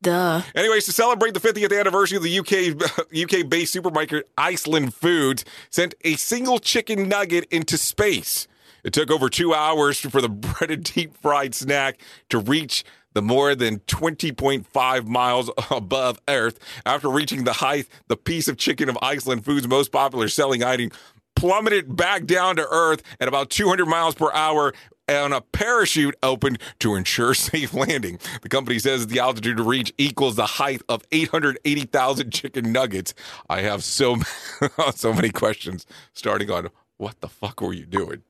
Duh. Anyways, to celebrate the 50th anniversary of the UK UK based supermarket Iceland Foods sent a single chicken nugget into space. It took over two hours for the breaded deep fried snack to reach the more than 20.5 miles above Earth. After reaching the height, the piece of chicken of Iceland Foods' most popular selling item plummeted back down to Earth at about 200 miles per hour and a parachute opened to ensure safe landing. The company says the altitude to reach equals the height of 880,000 chicken nuggets. I have so so many questions starting on what the fuck were you doing?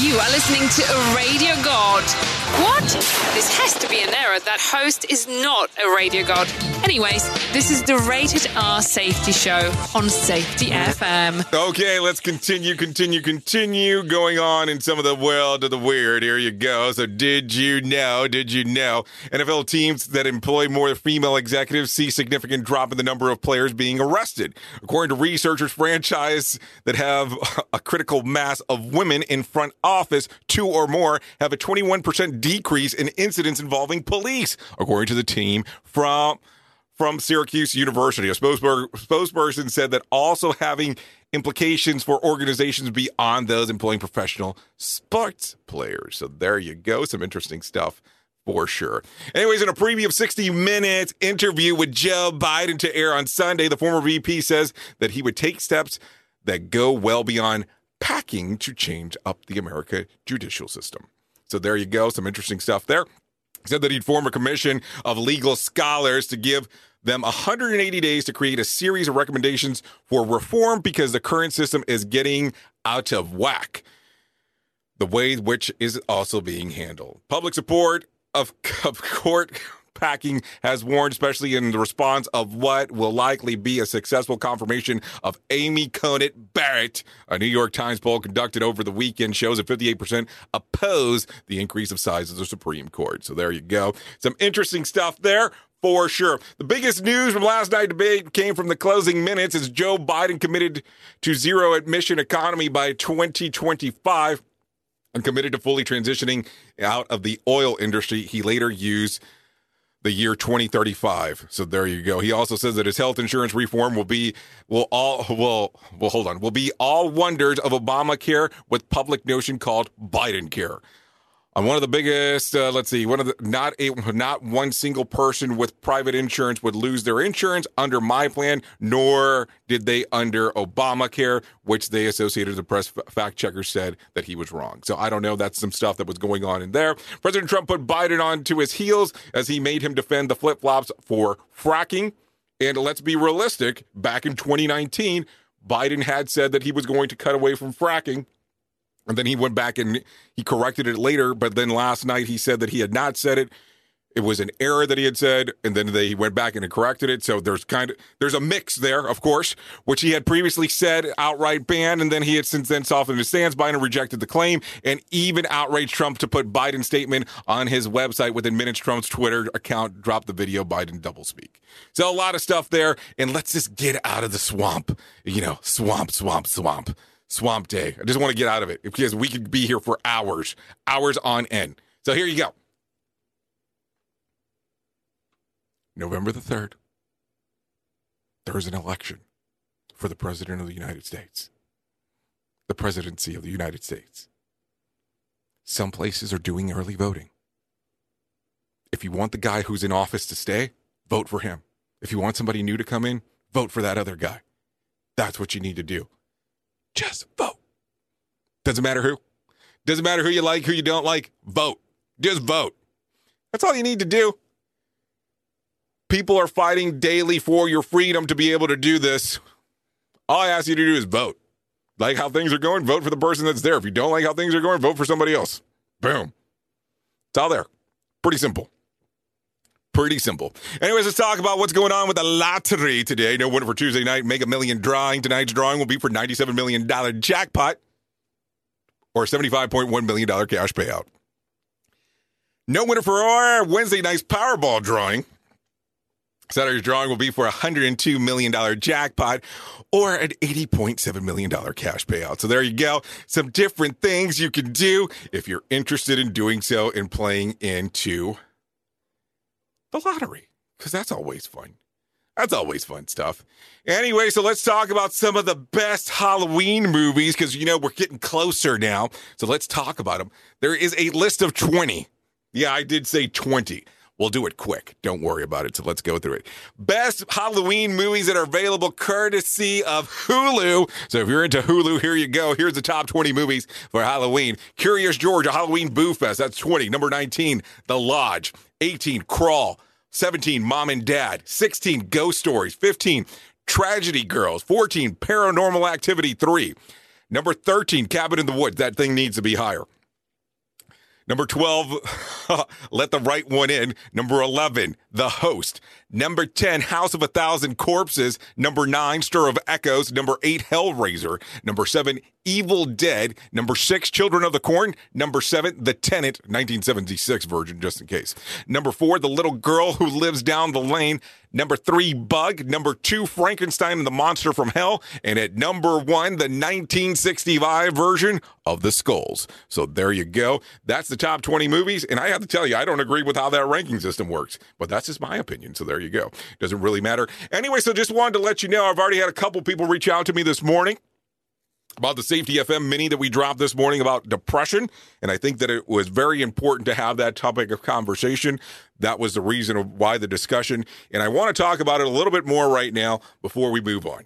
You are listening to a Radio God. What? This has to be an error. That host is not a radio god. Anyways, this is the Rated R Safety Show on Safety FM. Okay, let's continue, continue, continue going on in some of the world of the weird. Here you go. So, did you know? Did you know? NFL teams that employ more female executives see significant drop in the number of players being arrested. According to researchers, franchise that have a critical mass of women in front office, two or more, have a 21% decrease in incidents involving police, according to the team from from Syracuse University. A spokesperson said that also having implications for organizations beyond those employing professional sports players. So there you go. Some interesting stuff for sure. Anyways, in a preview of 60 Minutes interview with Joe Biden to air on Sunday, the former VP says that he would take steps that go well beyond packing to change up the America judicial system. So there you go. Some interesting stuff there. He said that he'd form a commission of legal scholars to give them 180 days to create a series of recommendations for reform because the current system is getting out of whack. The way which is also being handled. Public support of, of court packing has warned, especially in the response of what will likely be a successful confirmation of Amy Coney Barrett. A New York Times poll conducted over the weekend shows that 58% oppose the increase of size of the Supreme Court. So there you go. Some interesting stuff there for sure. The biggest news from last night's debate came from the closing minutes as Joe Biden committed to zero emission economy by 2025 and committed to fully transitioning out of the oil industry. He later used the year 2035. So there you go. He also says that his health insurance reform will be will all will well hold on will be all wonders of Obamacare with public notion called Biden care on one of the biggest uh, let's see one of the not a not one single person with private insurance would lose their insurance under my plan nor did they under obamacare which they associated the press fact checker said that he was wrong. So i don't know. That's some stuff that was going on in there. President trump put biden on to his heels as he made him defend the flip-flops for fracking. And let's be realistic back in 2019 Biden had said that he was going to cut away from fracking. And then he went back and he corrected it later. But then last night he said that he had not said it. It was an error that he had said, and then they went back and corrected it. So there's kind of there's a mix there, of course, which he had previously said outright ban, and then he had since then softened his stance. Biden rejected the claim and even outraged Trump to put Biden's statement on his website. Within minutes, Trump's Twitter account dropped the video. Biden doublespeak. So a lot of stuff there, and let's just get out of the swamp. You know, swamp, swamp, swamp, swamp day. I just want to get out of it because we could be here for hours, hours on end. So here you go. November the 3rd, there is an election for the President of the United States, the presidency of the United States. Some places are doing early voting. If you want the guy who's in office to stay, vote for him. If you want somebody new to come in, vote for that other guy. That's what you need to do. Just vote. Doesn't matter who. Doesn't matter who you like, who you don't like. Vote. Just vote. That's all you need to do. People are fighting daily for your freedom to be able to do this. All I ask you to do is vote. Like how things are going, vote for the person that's there. If you don't like how things are going, vote for somebody else. Boom. It's all there. Pretty simple. Pretty simple. Anyways, let's talk about what's going on with the lottery today. No winner for Tuesday night Mega Million drawing. Tonight's drawing will be for $97 million jackpot or $75.1 million cash payout. No winner for our Wednesday night's Powerball drawing. Saturday's drawing will be for a $102 million jackpot or an $80.7 million cash payout. So there you go. Some different things you can do if you're interested in doing so and playing into the lottery, because that's always fun. That's always fun stuff. Anyway, so let's talk about some of the best Halloween movies because, you know, we're getting closer now. So let's talk about them. There is a list of 20. Yeah, I did say 20. We'll do it quick. Don't worry about it. So let's go through it. Best Halloween movies that are available courtesy of Hulu. So if you're into Hulu, here you go. Here's the top 20 movies for Halloween. Curious George, a Halloween Boo Fest. That's 20. Number 19, The Lodge. 18, Crawl. 17, Mom and Dad. 16, Ghost Stories. 15, Tragedy Girls. 14, Paranormal Activity 3. Number 13, Cabin in the Woods. That thing needs to be higher. Number 12, Let the Right One In. Number 11, The Host. Number 10, House of a Thousand Corpses. Number 9, Stir of Echoes. Number 8, Hellraiser. Number 7, Evil Dead. Number 6, Children of the Corn. Number 7, The Tenant, 1976 version, just in case. Number 4, The Little Girl Who Lives Down the Lane. Number 3, Bug. Number 2, Frankenstein and the Monster from Hell. And at number 1, the 1965 version of The Skulls. So there you go. That's the top 20 movies. And I have to tell you, I don't agree with how that ranking system works, but that's just my opinion. So there you go. Doesn't really matter. Anyway, so just wanted to let you know I've already had a couple people reach out to me this morning about the Safety FM mini that we dropped this morning about depression. And I think that it was very important to have that topic of conversation. That was the reason why the discussion. And I want to talk about it a little bit more right now before we move on.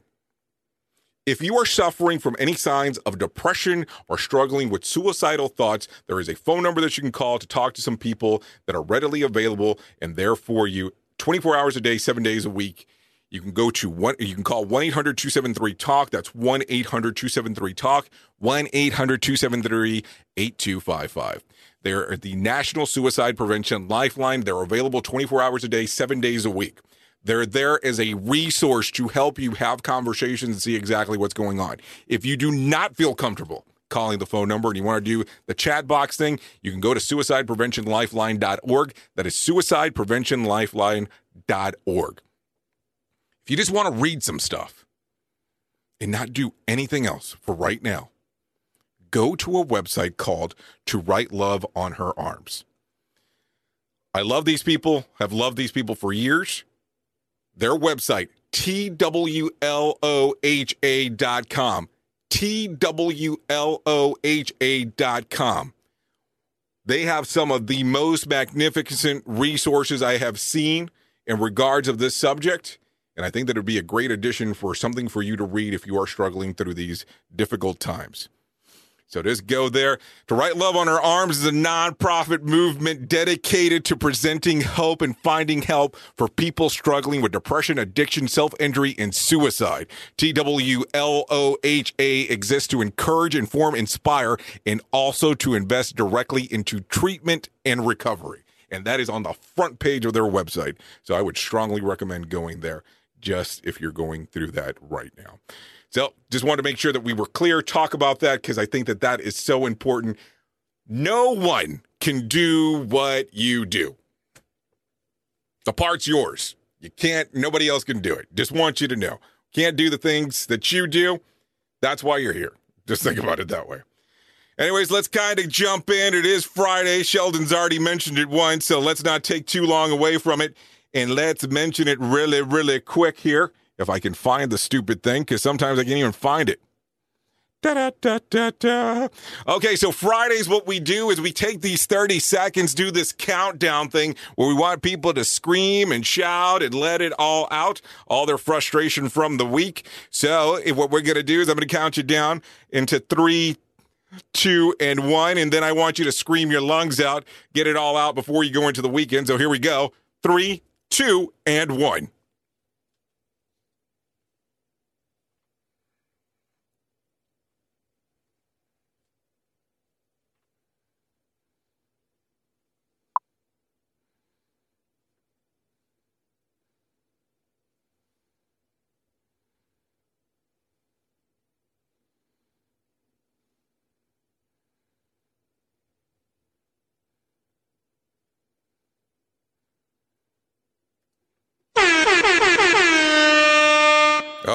If you are suffering from any signs of depression or struggling with suicidal thoughts, there is a phone number that you can call to talk to some people that are readily available and there for you 24 hours a day, seven days a week. You can go to one, you can call 1 800 273 TALK. That's 1 800 273 TALK, 1 800 273 8255. They're the National Suicide Prevention Lifeline. They're available 24 hours a day, seven days a week. They're there as a resource to help you have conversations and see exactly what's going on. If you do not feel comfortable calling the phone number and you want to do the chat box thing, you can go to suicidepreventionlifeline.org. That is suicidepreventionlifeline.org. If you just want to read some stuff and not do anything else for right now, go to a website called To Write Love on Her Arms. I love these people, have loved these people for years. Their website, twloha.com, twloha.com. They have some of the most magnificent resources I have seen in regards of this subject. And I think that it would be a great addition for something for you to read if you are struggling through these difficult times. So just go there. To Write Love on Her Arms is a nonprofit movement dedicated to presenting hope and finding help for people struggling with depression, addiction, self injury, and suicide. TWLOHA exists to encourage, inform, inspire, and also to invest directly into treatment and recovery. And that is on the front page of their website. So I would strongly recommend going there just if you're going through that right now. So just wanted to make sure that we were clear, talk about that because I think that that is so important. No one can do what you do. The part's yours. You can't, nobody else can do it. Just want you to know. Can't do the things that you do. That's why you're here. Just think about it that way. Anyways, let's kind of jump in. It is Friday. Sheldon's already mentioned it once, so let's not take too long away from it. And let's mention it really, really quick here. If I can find the stupid thing, because sometimes I can't even find it. Da, da, da. Okay, so Fridays, what we do is we take these 30 seconds, do this countdown thing where we want people to scream and shout and let it all out, all their frustration from the week. So, if what we're going to do is I'm going to count you down into three, two, and one. And then I want you to scream your lungs out, get it all out before you go into the weekend. So, here we go three, two, and one.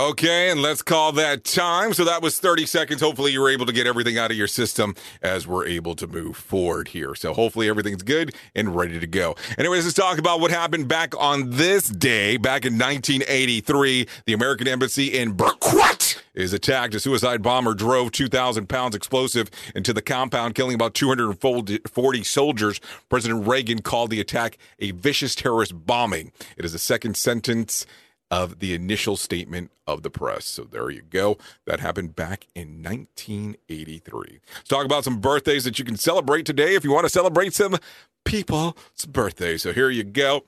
Okay, and let's call that time. So that was 30 seconds. Hopefully, you were able to get everything out of your system as we're able to move forward here. So hopefully, everything's good and ready to go. Anyways, let's talk about what happened back on this day, back in 1983. The American Embassy in Beirut is attacked. A suicide bomber drove 2,000 pounds explosive into the compound, killing about 240 soldiers. President Reagan called the attack a vicious terrorist bombing. It is the second sentence of the initial statement of the press. So there you go. That happened back in 1983. Let's talk about some birthdays that you can celebrate today if you want to celebrate some people's birthdays. So here you go.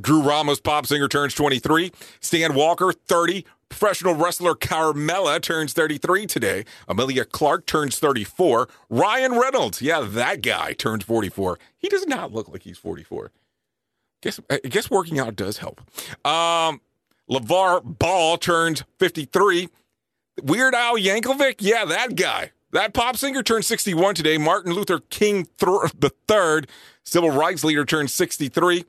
Drew Ramos, pop singer, turns 23. Stan Walker, 30. Professional wrestler Carmella turns 33 today. Emilia Clarke turns 34. Ryan Reynolds, yeah, that guy turns 44. He does not look like he's 44. Guess I guess working out does help. Um, LaVar Ball turns 53. Weird Al Yankovic, yeah, that guy. That pop singer turned 61 today. Martin Luther King th- the third, civil rights leader, turned 63.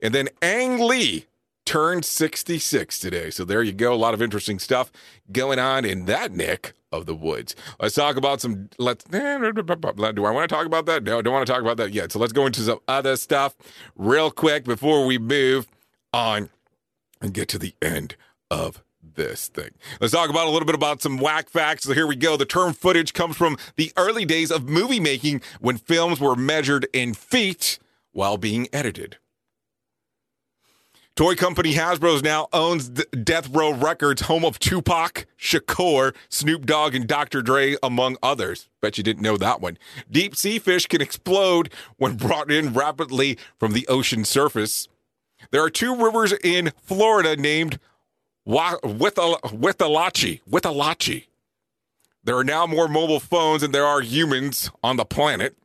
And then Ang Lee turned 66 today. So there you go. A lot of interesting stuff going on in that neck of the woods. Let's talk about some. Let's. Do I want to talk about that? No, I don't want to talk about that yet. So let's go into some other stuff real quick before we move on and get to the end of this thing. Let's talk about a little bit about some whack facts. So here we go. The term footage comes from the early days of movie making when films were measured in feet while being edited. Toy company Hasbro's now owns Death Row Records, home of Tupac, Shakur, Snoop Dogg, and Dr. Dre, among others. Bet you didn't know that one. Deep sea fish can explode when brought in rapidly from the ocean surface. There are two rivers in Florida named Withlacoochee. Withlacoochee. There are now more mobile phones than there are humans on the planet.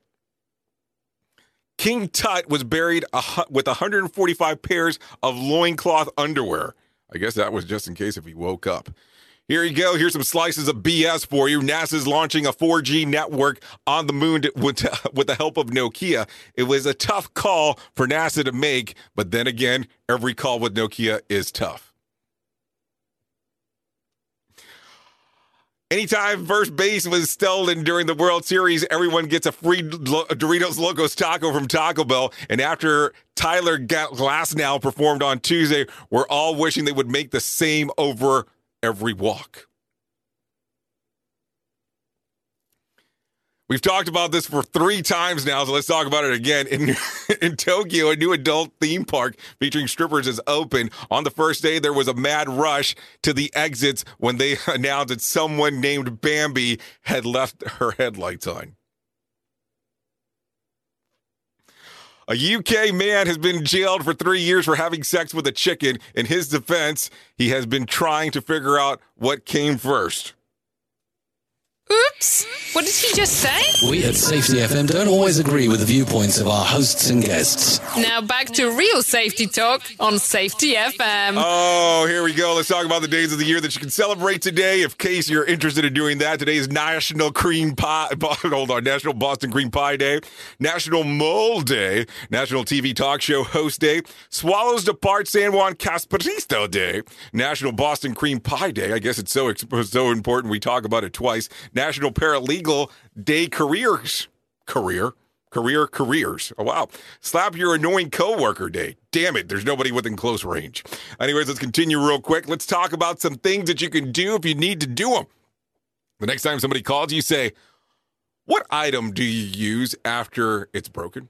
King Tut was buried with 145 pairs of loincloth underwear. I guess that was just in case if he woke up. Here you go. Here's some slices of BS for you. NASA's launching a 4G network on the moon with, with the help of Nokia. It was a tough call for NASA to make, but then again, every call with Nokia is tough. Anytime first base was stolen during the World Series, everyone gets a free Doritos Locos taco from Taco Bell. And after Tyler Glasnow performed on Tuesday, we're all wishing they would make the same over every walk. We've talked about this for three times now, so let's talk about it again. In, in Tokyo, a new adult theme park featuring strippers is open. On the first day, there was a mad rush to the exits when they announced that someone named Bambi had left her headlights on. A UK man has been jailed for three years for having sex with a chicken. In his defense, he has been trying to figure out what came first. Oops! What did he just say? We at Safety FM don't always agree with the viewpoints of our hosts and guests. Now back to real safety talk on Safety FM. Oh, here we go. Let's talk about the days of the year that you can celebrate today. If case you're interested in doing that, today is National Cream Pie. Hold on, National Boston Cream Pie Day, National Mole Day, National TV Talk Show Host Day, Swallows Depart San Juan Capistrano Day, National Boston Cream Pie Day. I guess it's so so important we talk about it twice. National Paralegal Day Careers Career. Career careers. Oh, wow. Slap your annoying coworker day. Damn it, there's nobody within close range. Anyways, let's continue real quick. Let's talk about some things that you can do if you need to do them. The next time somebody calls you, say, What item do you use after it's broken?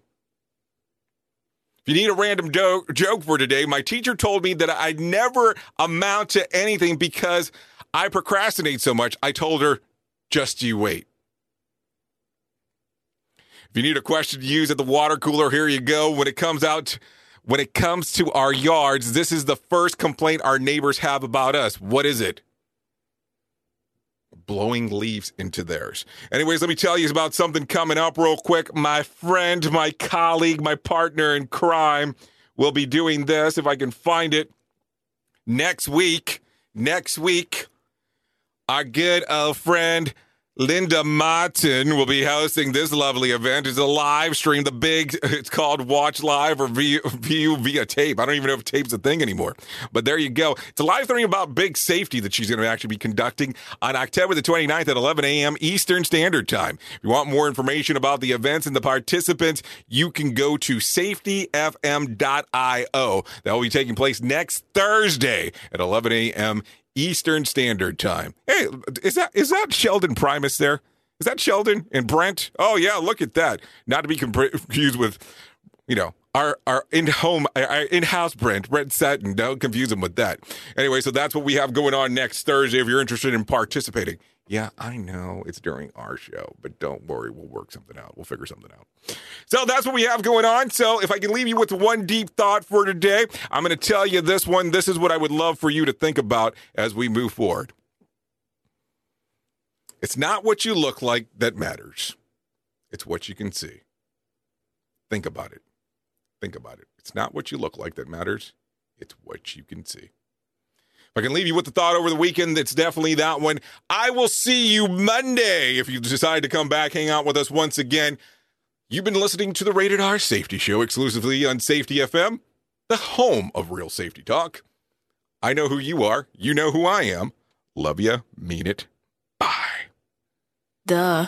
If you need a random do- joke for today, my teacher told me that I never amount to anything because I procrastinate so much. I told her, just you wait. If you need a question to use at the water cooler, here you go. When it comes out, when it comes to our yards, this is the first complaint our neighbors have about us. What is it? Blowing leaves into theirs. Anyways, let me tell you about something coming up real quick. My friend, my colleague, my partner in crime will be doing this if I can find it next week. Next week, our good old friend Linda Martin will be hosting this lovely event. It's a live stream. The big, it's called Watch Live or View, view via tape. I don't even know if tape's a thing anymore. But there you go. It's a live stream about big safety that she's going to actually be conducting on October the 29th at 11 a.m. Eastern Standard Time. If you want more information about the events and the participants, you can go to safetyfm.io. That will be taking place next Thursday at 11 a.m. Eastern Standard Time. Hey, is that is that Sheldon Primus there? Is that Sheldon and Brent? Oh yeah, look at that. Not to be confused with, you know, our our in home our in house Brent Brent Sutton. Don't confuse him with that. Anyway, so that's what we have going on next Thursday. If you're interested in participating, yeah, I know it's during our show, but don't worry, we'll work something out. We'll figure something out. So that's what we have going on. So if I can leave you with one deep thought for today, I'm going to tell you this one. This is what I would love for you to think about as we move forward. It's not what you look like that matters, it's what you can see. Think about it. Think about it. It's not what you look like that matters, it's what you can see. If I can leave you with the thought over the weekend, it's definitely that one. I will see you Monday if you decide to come back, hang out with us once again. You've been listening to the Rated R Safety Show exclusively on Safety FM, the home of real safety talk. I know who you are. You know who I am. Love ya. Mean it. Bye. Duh.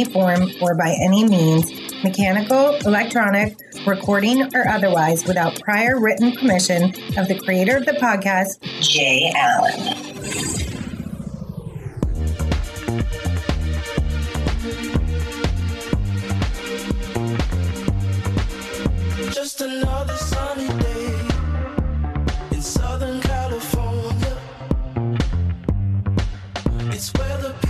form or by any means, mechanical, electronic, recording, or otherwise, without prior written permission of the creator of the podcast, Jay Allen. Just another sunny day in Southern California. It's where the